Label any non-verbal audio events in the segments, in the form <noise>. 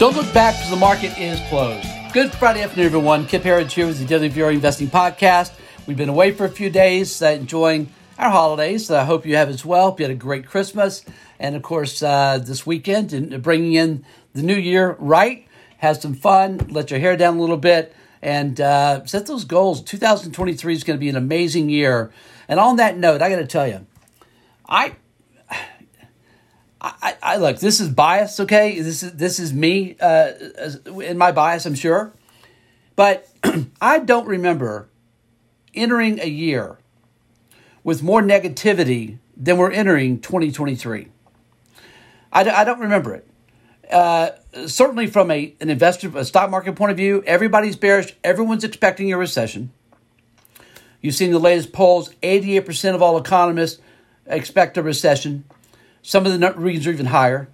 Don't look back because the market is closed. Good Friday afternoon, everyone. Kip Herriage here with the Daily VRA Investing Podcast. We've been away for a few days, uh, enjoying our holidays. I hope you have as well. Hope you had a great Christmas, and of course, uh, this weekend, and bringing in the new year right. Have some fun. Let your hair down a little bit, and uh, set those goals. 2023 is going to be an amazing year. And on that note, I got to tell you, I I, I look. This is bias, okay. This is this is me uh, in my bias, I'm sure, but <clears throat> I don't remember entering a year with more negativity than we're entering 2023. I, I don't remember it. Uh, certainly, from a an investor, a stock market point of view, everybody's bearish. Everyone's expecting a recession. You've seen the latest polls. 88% of all economists expect a recession. Some of the regions are even higher.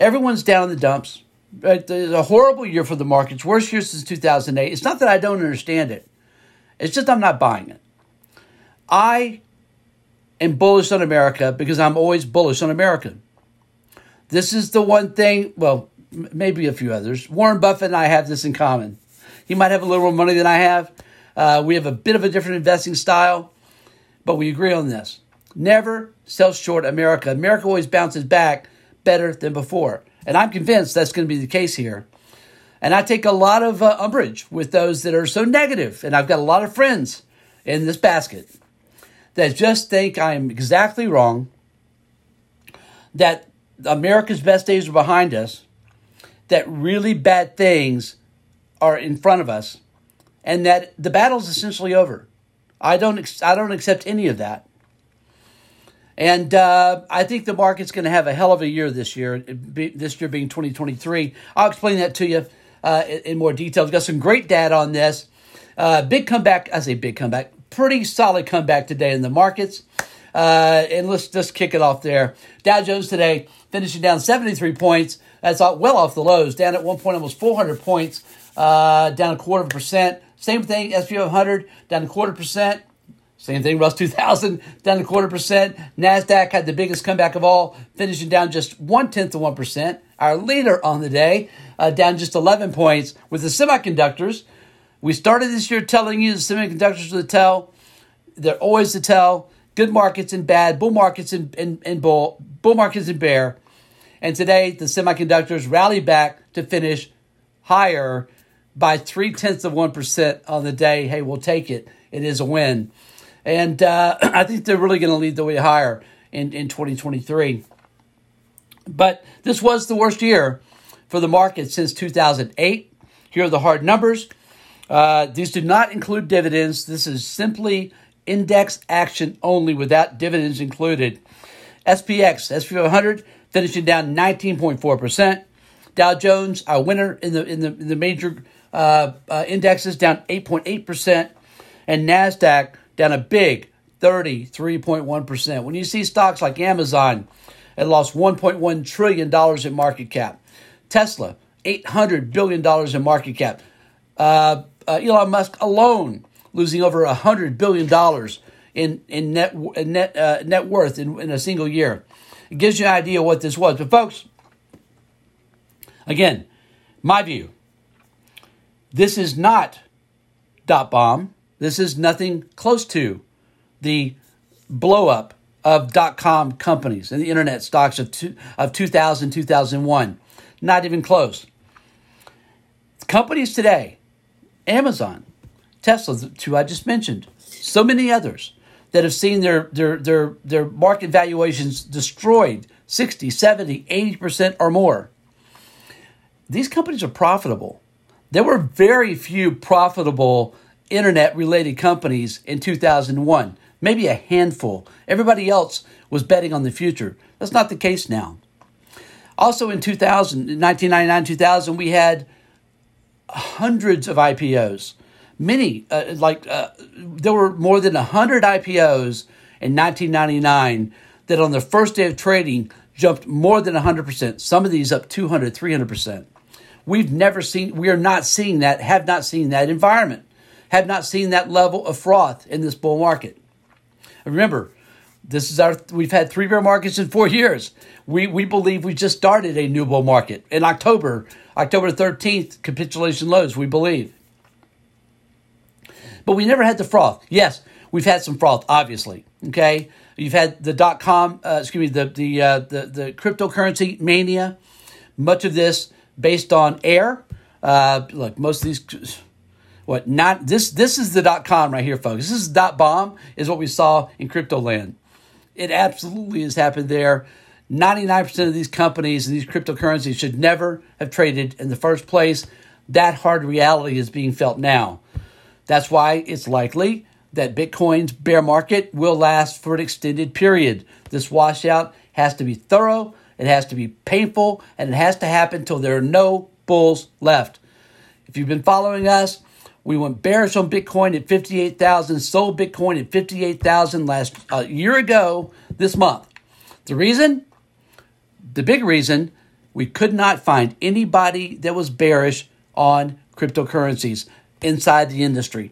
Everyone's down in the dumps. It's a horrible year for the markets, worst year since 2008. It's not that I don't understand it, it's just I'm not buying it. I am bullish on America because I'm always bullish on America. This is the one thing, well, maybe a few others. Warren Buffett and I have this in common. He might have a little more money than I have. Uh, we have a bit of a different investing style, but we agree on this. Never sell short America. America always bounces back better than before. And I'm convinced that's going to be the case here. And I take a lot of uh, umbrage with those that are so negative. And I've got a lot of friends in this basket that just think I am exactly wrong, that America's best days are behind us, that really bad things are in front of us, and that the battle's essentially over. I don't, I don't accept any of that. And uh, I think the market's going to have a hell of a year this year, this year being 2023. I'll explain that to you uh, in more detail. We've got some great data on this. Uh, big comeback, I say big comeback, pretty solid comeback today in the markets. Uh, and let's just kick it off there. Dow Jones today finishing down 73 points. That's well off the lows, down at one point almost 400 points, uh, down a quarter of a percent. Same thing, SP 500 down a quarter percent. Same thing, Russ 2000 down a quarter percent. NASDAQ had the biggest comeback of all, finishing down just one tenth of 1%. Our leader on the day, uh, down just 11 points. With the semiconductors, we started this year telling you the semiconductors are the tell. They're always the tell. Good markets and bad, bull markets and, and, and bull, bull markets and bear. And today, the semiconductors rally back to finish higher by three tenths of 1% on the day. Hey, we'll take it. It is a win. And uh, <clears throat> I think they're really going to lead the way higher in, in 2023. But this was the worst year for the market since 2008. Here are the hard numbers. Uh, these do not include dividends. This is simply index action only without dividends included. SPX, SP 500, finishing down 19.4%. Dow Jones, our winner in the in the, in the major uh, uh, indexes, down 8.8%. And NASDAQ down a big 33.1%. When you see stocks like Amazon, it lost $1.1 trillion in market cap. Tesla, $800 billion in market cap. Uh, uh, Elon Musk alone losing over $100 billion in, in net, net, uh, net worth in, in a single year. It gives you an idea what this was. But, folks, again, my view this is not dot bomb. This is nothing close to the blow up of dot com companies and the internet stocks of, two, of 2000, 2001. Not even close. Companies today, Amazon, Tesla, the two I just mentioned, so many others that have seen their, their, their, their market valuations destroyed 60, 70, 80% or more. These companies are profitable. There were very few profitable internet related companies in 2001, maybe a handful. Everybody else was betting on the future. That's not the case now. Also in 2000, 1999, 2000, we had hundreds of IPOs. Many, uh, like, uh, there were more than 100 IPOs in 1999 that on the first day of trading jumped more than 100%. Some of these up 200, 300%. We've never seen, we are not seeing that, have not seen that environment have not seen that level of froth in this bull market. Remember, This is our we've had three bear markets in four years. We we believe we just started a new bull market in October, October 13th, capitulation lows, we believe. But we never had the froth. Yes, we've had some froth, obviously. Okay. You've had the dot com, uh, excuse me, the the, uh, the the cryptocurrency mania. Much of this based on air. Uh, look, most of these what not this this is the dot com right here, folks. This is dot bomb is what we saw in crypto land. It absolutely has happened there. 99% of these companies and these cryptocurrencies should never have traded in the first place. That hard reality is being felt now. That's why it's likely that Bitcoin's bear market will last for an extended period. This washout has to be thorough, it has to be painful, and it has to happen until there are no bulls left. If you've been following us, we went bearish on Bitcoin at 58,000, sold Bitcoin at 58,000 last uh, year ago this month. The reason? The big reason, we could not find anybody that was bearish on cryptocurrencies inside the industry.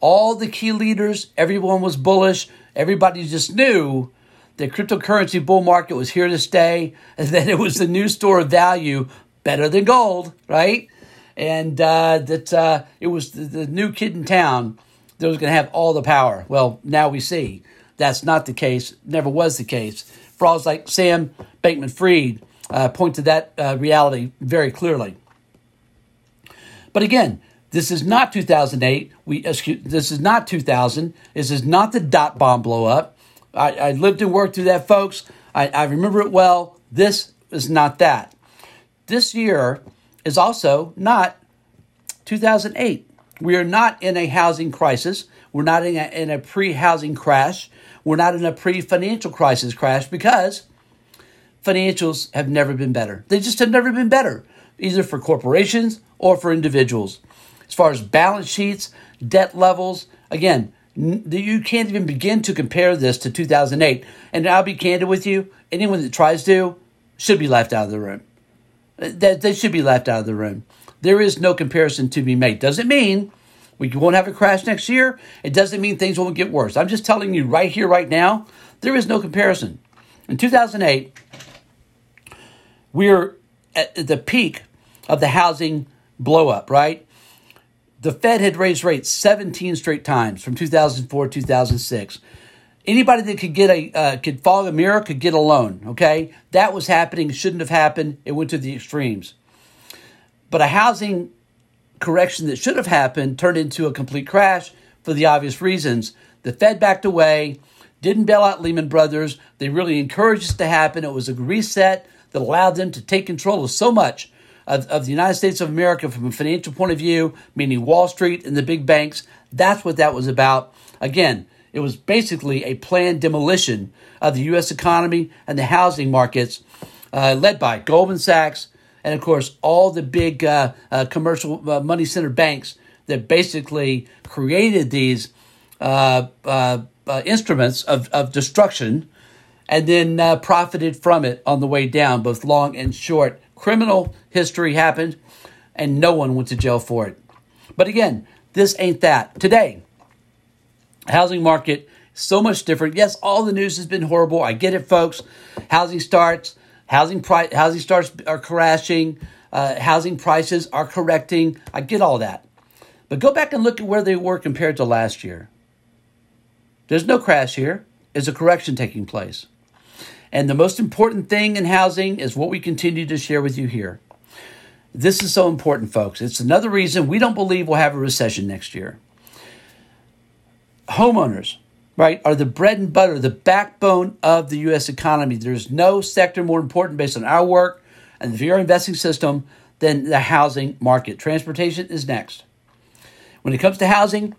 All the key leaders, everyone was bullish. Everybody just knew the cryptocurrency bull market was here to stay, <laughs> and that it was the new store of value, better than gold, right? And uh, that uh, it was the, the, new kid in town that was going to have all the power. Well, now we see that's not the case. Never was the case. Frauds like Sam Bankman Fried uh, point to that uh, reality very clearly. But again, this is not 2008. We excuse, this is not 2000. This is not the dot bomb blow up. I, I lived and worked through that, folks. I, I remember it well. This is not that. This year, is also not 2008. We are not in a housing crisis. We're not in a, in a pre housing crash. We're not in a pre financial crisis crash because financials have never been better. They just have never been better, either for corporations or for individuals. As far as balance sheets, debt levels, again, you can't even begin to compare this to 2008. And I'll be candid with you anyone that tries to should be left out of the room that they should be left out of the room. There is no comparison to be made. Doesn't mean we won't have a crash next year. It doesn't mean things won't get worse. I'm just telling you right here, right now, there is no comparison. In 2008, we're at the peak of the housing blowup, right? The Fed had raised rates 17 straight times from 2004 to 2006. Anybody that could get a uh, could fog a mirror could get a loan. Okay, that was happening. Shouldn't have happened. It went to the extremes. But a housing correction that should have happened turned into a complete crash for the obvious reasons. The Fed backed away, didn't bail out Lehman Brothers. They really encouraged this to happen. It was a reset that allowed them to take control of so much of, of the United States of America from a financial point of view, meaning Wall Street and the big banks. That's what that was about. Again, it was basically a planned demolition of the U.S. economy and the housing markets, uh, led by Goldman Sachs and, of course, all the big uh, uh, commercial uh, money center banks that basically created these uh, uh, instruments of, of destruction and then profited from it on the way down, both long and short. Criminal history happened, and no one went to jail for it. But again, this ain't that. Today, Housing market so much different. Yes, all the news has been horrible. I get it, folks. Housing starts, housing price, housing starts are crashing. Uh, housing prices are correcting. I get all that, but go back and look at where they were compared to last year. There's no crash here. There's a correction taking place. And the most important thing in housing is what we continue to share with you here. This is so important, folks. It's another reason we don't believe we'll have a recession next year homeowners, right, are the bread and butter, the backbone of the U.S. economy. There's no sector more important based on our work and the VR investing system than the housing market. Transportation is next. When it comes to housing,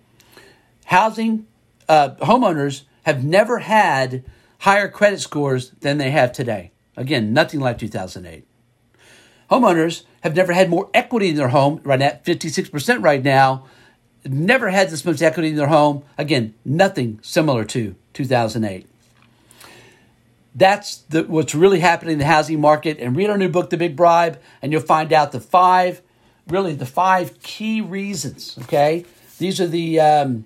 housing uh, homeowners have never had higher credit scores than they have today. Again, nothing like 2008. Homeowners have never had more equity in their home, right at 56% right now, never had this much equity in their home. Again, nothing similar to 2008. That's the, what's really happening in the housing market. And read our new book, The Big Bribe, and you'll find out the five, really the five key reasons. Okay, these are the um,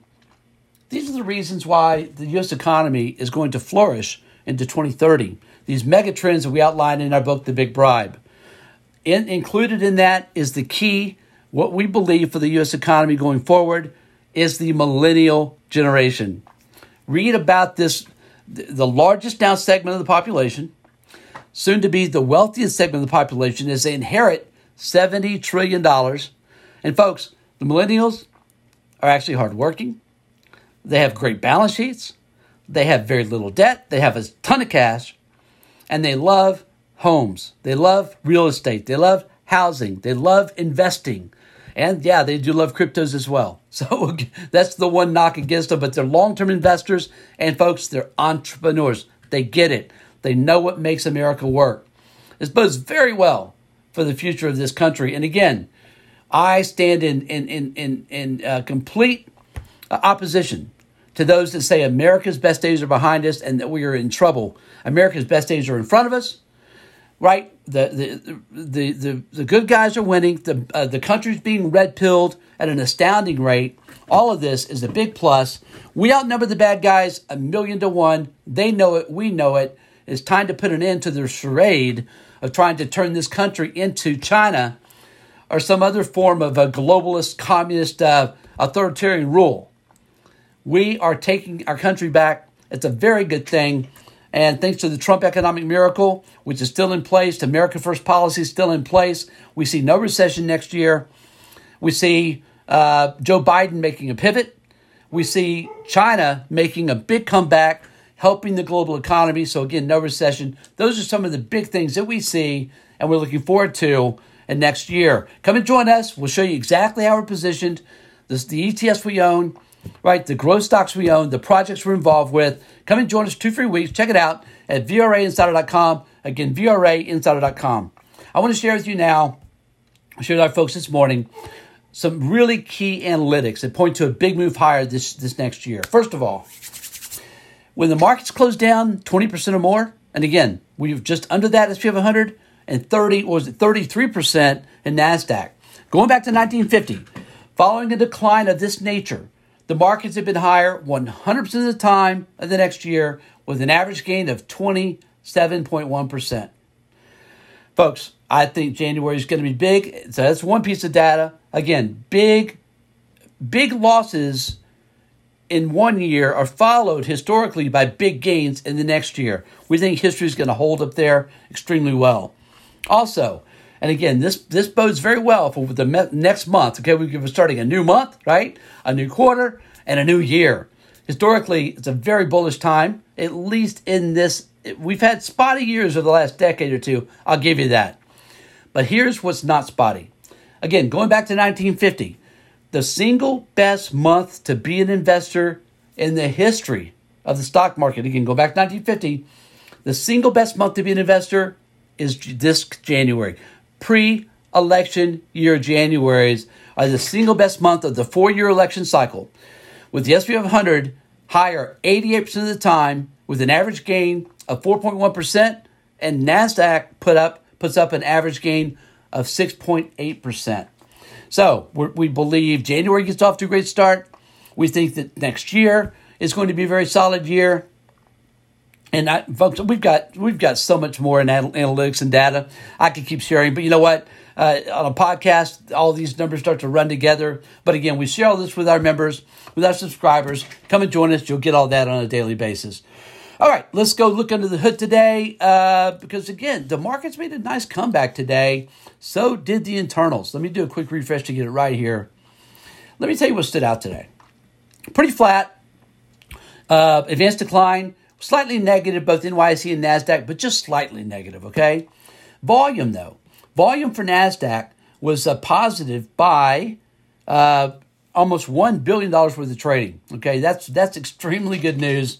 These are the reasons why the U.S. economy is going to flourish into 2030. These mega trends that we outline in our book, The Big Bribe. In, included in that is the key, what we believe for the U.S. economy going forward is the millennial generation. Read about this, the largest now segment of the population, soon to be the wealthiest segment of the population, as they inherit $70 trillion. And folks, the millennials are actually hardworking. They have great balance sheets. They have very little debt. They have a ton of cash. And they love homes. They love real estate. They love housing. They love investing. And yeah, they do love cryptos as well. <laughs> So that's the one knock against them. But they're long term investors. And folks, they're entrepreneurs. They get it. They know what makes America work. This bodes very well for the future of this country. And again, I stand in, in, in, in, in uh, complete opposition to those that say America's best days are behind us and that we are in trouble. America's best days are in front of us, right? The, the, the, the, the good guys are winning. The, uh, the country's being red pilled at an astounding rate. All of this is a big plus. We outnumber the bad guys a million to one. They know it. We know it. It's time to put an end to their charade of trying to turn this country into China or some other form of a globalist, communist, uh, authoritarian rule. We are taking our country back. It's a very good thing. And thanks to the Trump economic miracle, which is still in place, the America First policy is still in place, we see no recession next year. We see uh, Joe Biden making a pivot. We see China making a big comeback, helping the global economy. So, again, no recession. Those are some of the big things that we see and we're looking forward to in next year. Come and join us. We'll show you exactly how we're positioned, this, the ETFs we own, right? The growth stocks we own, the projects we're involved with. Come and join us two free weeks. Check it out at VRAinsider.com. Again, VRAinsider.com. I want to share with you now, share with our folks this morning, some really key analytics that point to a big move higher this, this next year. First of all, when the markets close down 20% or more, and again, we've just under that S&P 500 and 30 or was it 33% in Nasdaq. Going back to 1950, following a decline of this nature, the markets have been higher 100% of the time of the next year with an average gain of 27.1%. Folks, I think January is going to be big. So that's one piece of data. Again, big, big losses in one year are followed historically by big gains in the next year. We think history is going to hold up there extremely well. Also, and again, this this bodes very well for the next month. Okay, we're starting a new month, right? A new quarter and a new year. Historically, it's a very bullish time. At least in this, we've had spotty years over the last decade or two. I'll give you that. But here's what's not spotty. Again, going back to 1950, the single best month to be an investor in the history of the stock market. Again, go back to 1950. The single best month to be an investor is this January pre election year Januaries are the single best month of the four year election cycle, with the SP 500 higher 88% of the time with an average gain of 4.1%, and NASDAQ put up, puts up an average gain of 6.8%. So we believe January gets off to a great start. We think that next year is going to be a very solid year. And I, folks, we've got we've got so much more in analytics and data. I could keep sharing, but you know what? Uh, on a podcast, all these numbers start to run together. But again, we share all this with our members, with our subscribers. Come and join us. You'll get all that on a daily basis. All right, let's go look under the hood today uh, because, again, the market's made a nice comeback today. So did the internals. Let me do a quick refresh to get it right here. Let me tell you what stood out today. Pretty flat. Uh, advanced decline slightly negative, both NYSE and NASDAQ, but just slightly negative, okay? Volume, though. Volume for NASDAQ was uh, positive by uh, almost $1 billion worth of trading, okay? That's, that's extremely good news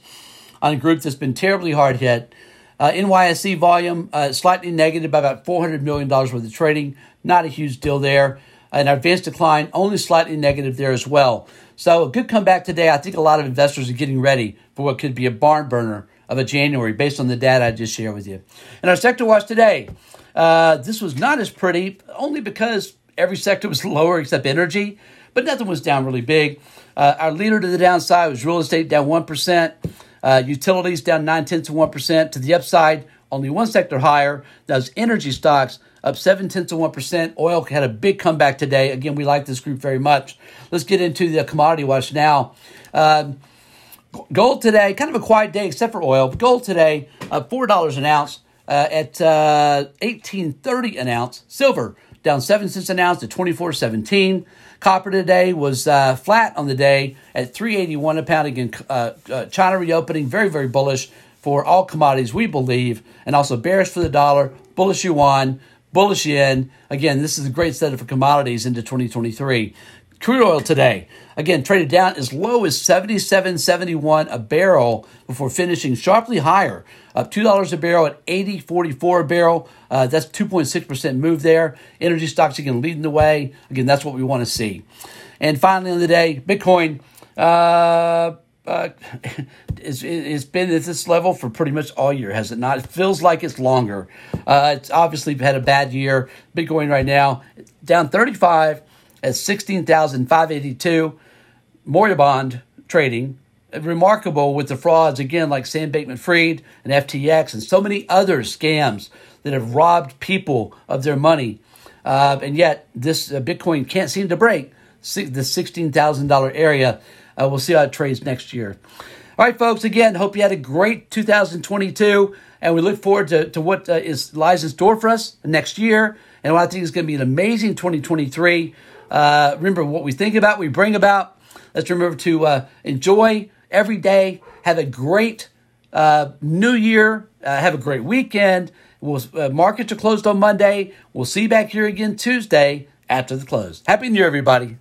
on a group that's been terribly hard hit. Uh, NYSE volume uh, slightly negative by about $400 million worth of trading. Not a huge deal there. An advanced decline, only slightly negative there as well. So a good comeback today. I think a lot of investors are getting ready for what could be a barn burner of a January based on the data I just shared with you. And our sector watch today, uh, this was not as pretty, only because every sector was <laughs> lower except energy. but nothing was down really big. Uh, our leader to the downside was real estate down 1%, uh, utilities down 9 tenths of 1%. To the upside, only one sector higher. That was energy stocks up 7 tenths of 1%. Oil had a big comeback today. Again, we like this group very much. Let's get into the commodity watch now. Um, gold today, kind of a quiet day except for oil. Gold today, uh, $4 an ounce uh, at uh, 18.30 an ounce. Silver down 7 cents an ounce to 24.17. Copper today was uh, flat on the day at 381 a pound. Again, uh, uh, China reopening, very, very bullish for all commodities, we believe, and also bearish for the dollar, bullish yuan, bullish yen. Again, this is a great setup for commodities into 2023. Crude oil today, again, traded down as low as 77.71 a barrel before finishing sharply higher, up $2 a barrel at 80.44 a barrel. Uh, that's 2.6% move there. Energy stocks again leading the way. Again, that's what we want to see. And finally on the day, Bitcoin. Uh, uh, <laughs> it's, it's been at this level for pretty much all year, has it not? It feels like it's longer. Uh, it's obviously had a bad year. Bitcoin right now down 35 at 16,582. Moribund trading. Remarkable with the frauds, again, like Sam Bankman Fried and FTX and so many other scams that have robbed people of their money. Uh, and yet, this uh, Bitcoin can't seem to break the $16,000 area. Uh, we'll see how it trades next year. All right, folks, again, hope you had a great 2022, and we look forward to, to what uh, is lies in store for us next year, and I think is going to be an amazing 2023. Uh, remember, what we think about, we bring about. Let's remember to uh, enjoy every day. Have a great uh, new year. Uh, have a great weekend. We'll, uh, markets are closed on Monday. We'll see you back here again Tuesday after the close. Happy New Year, everybody.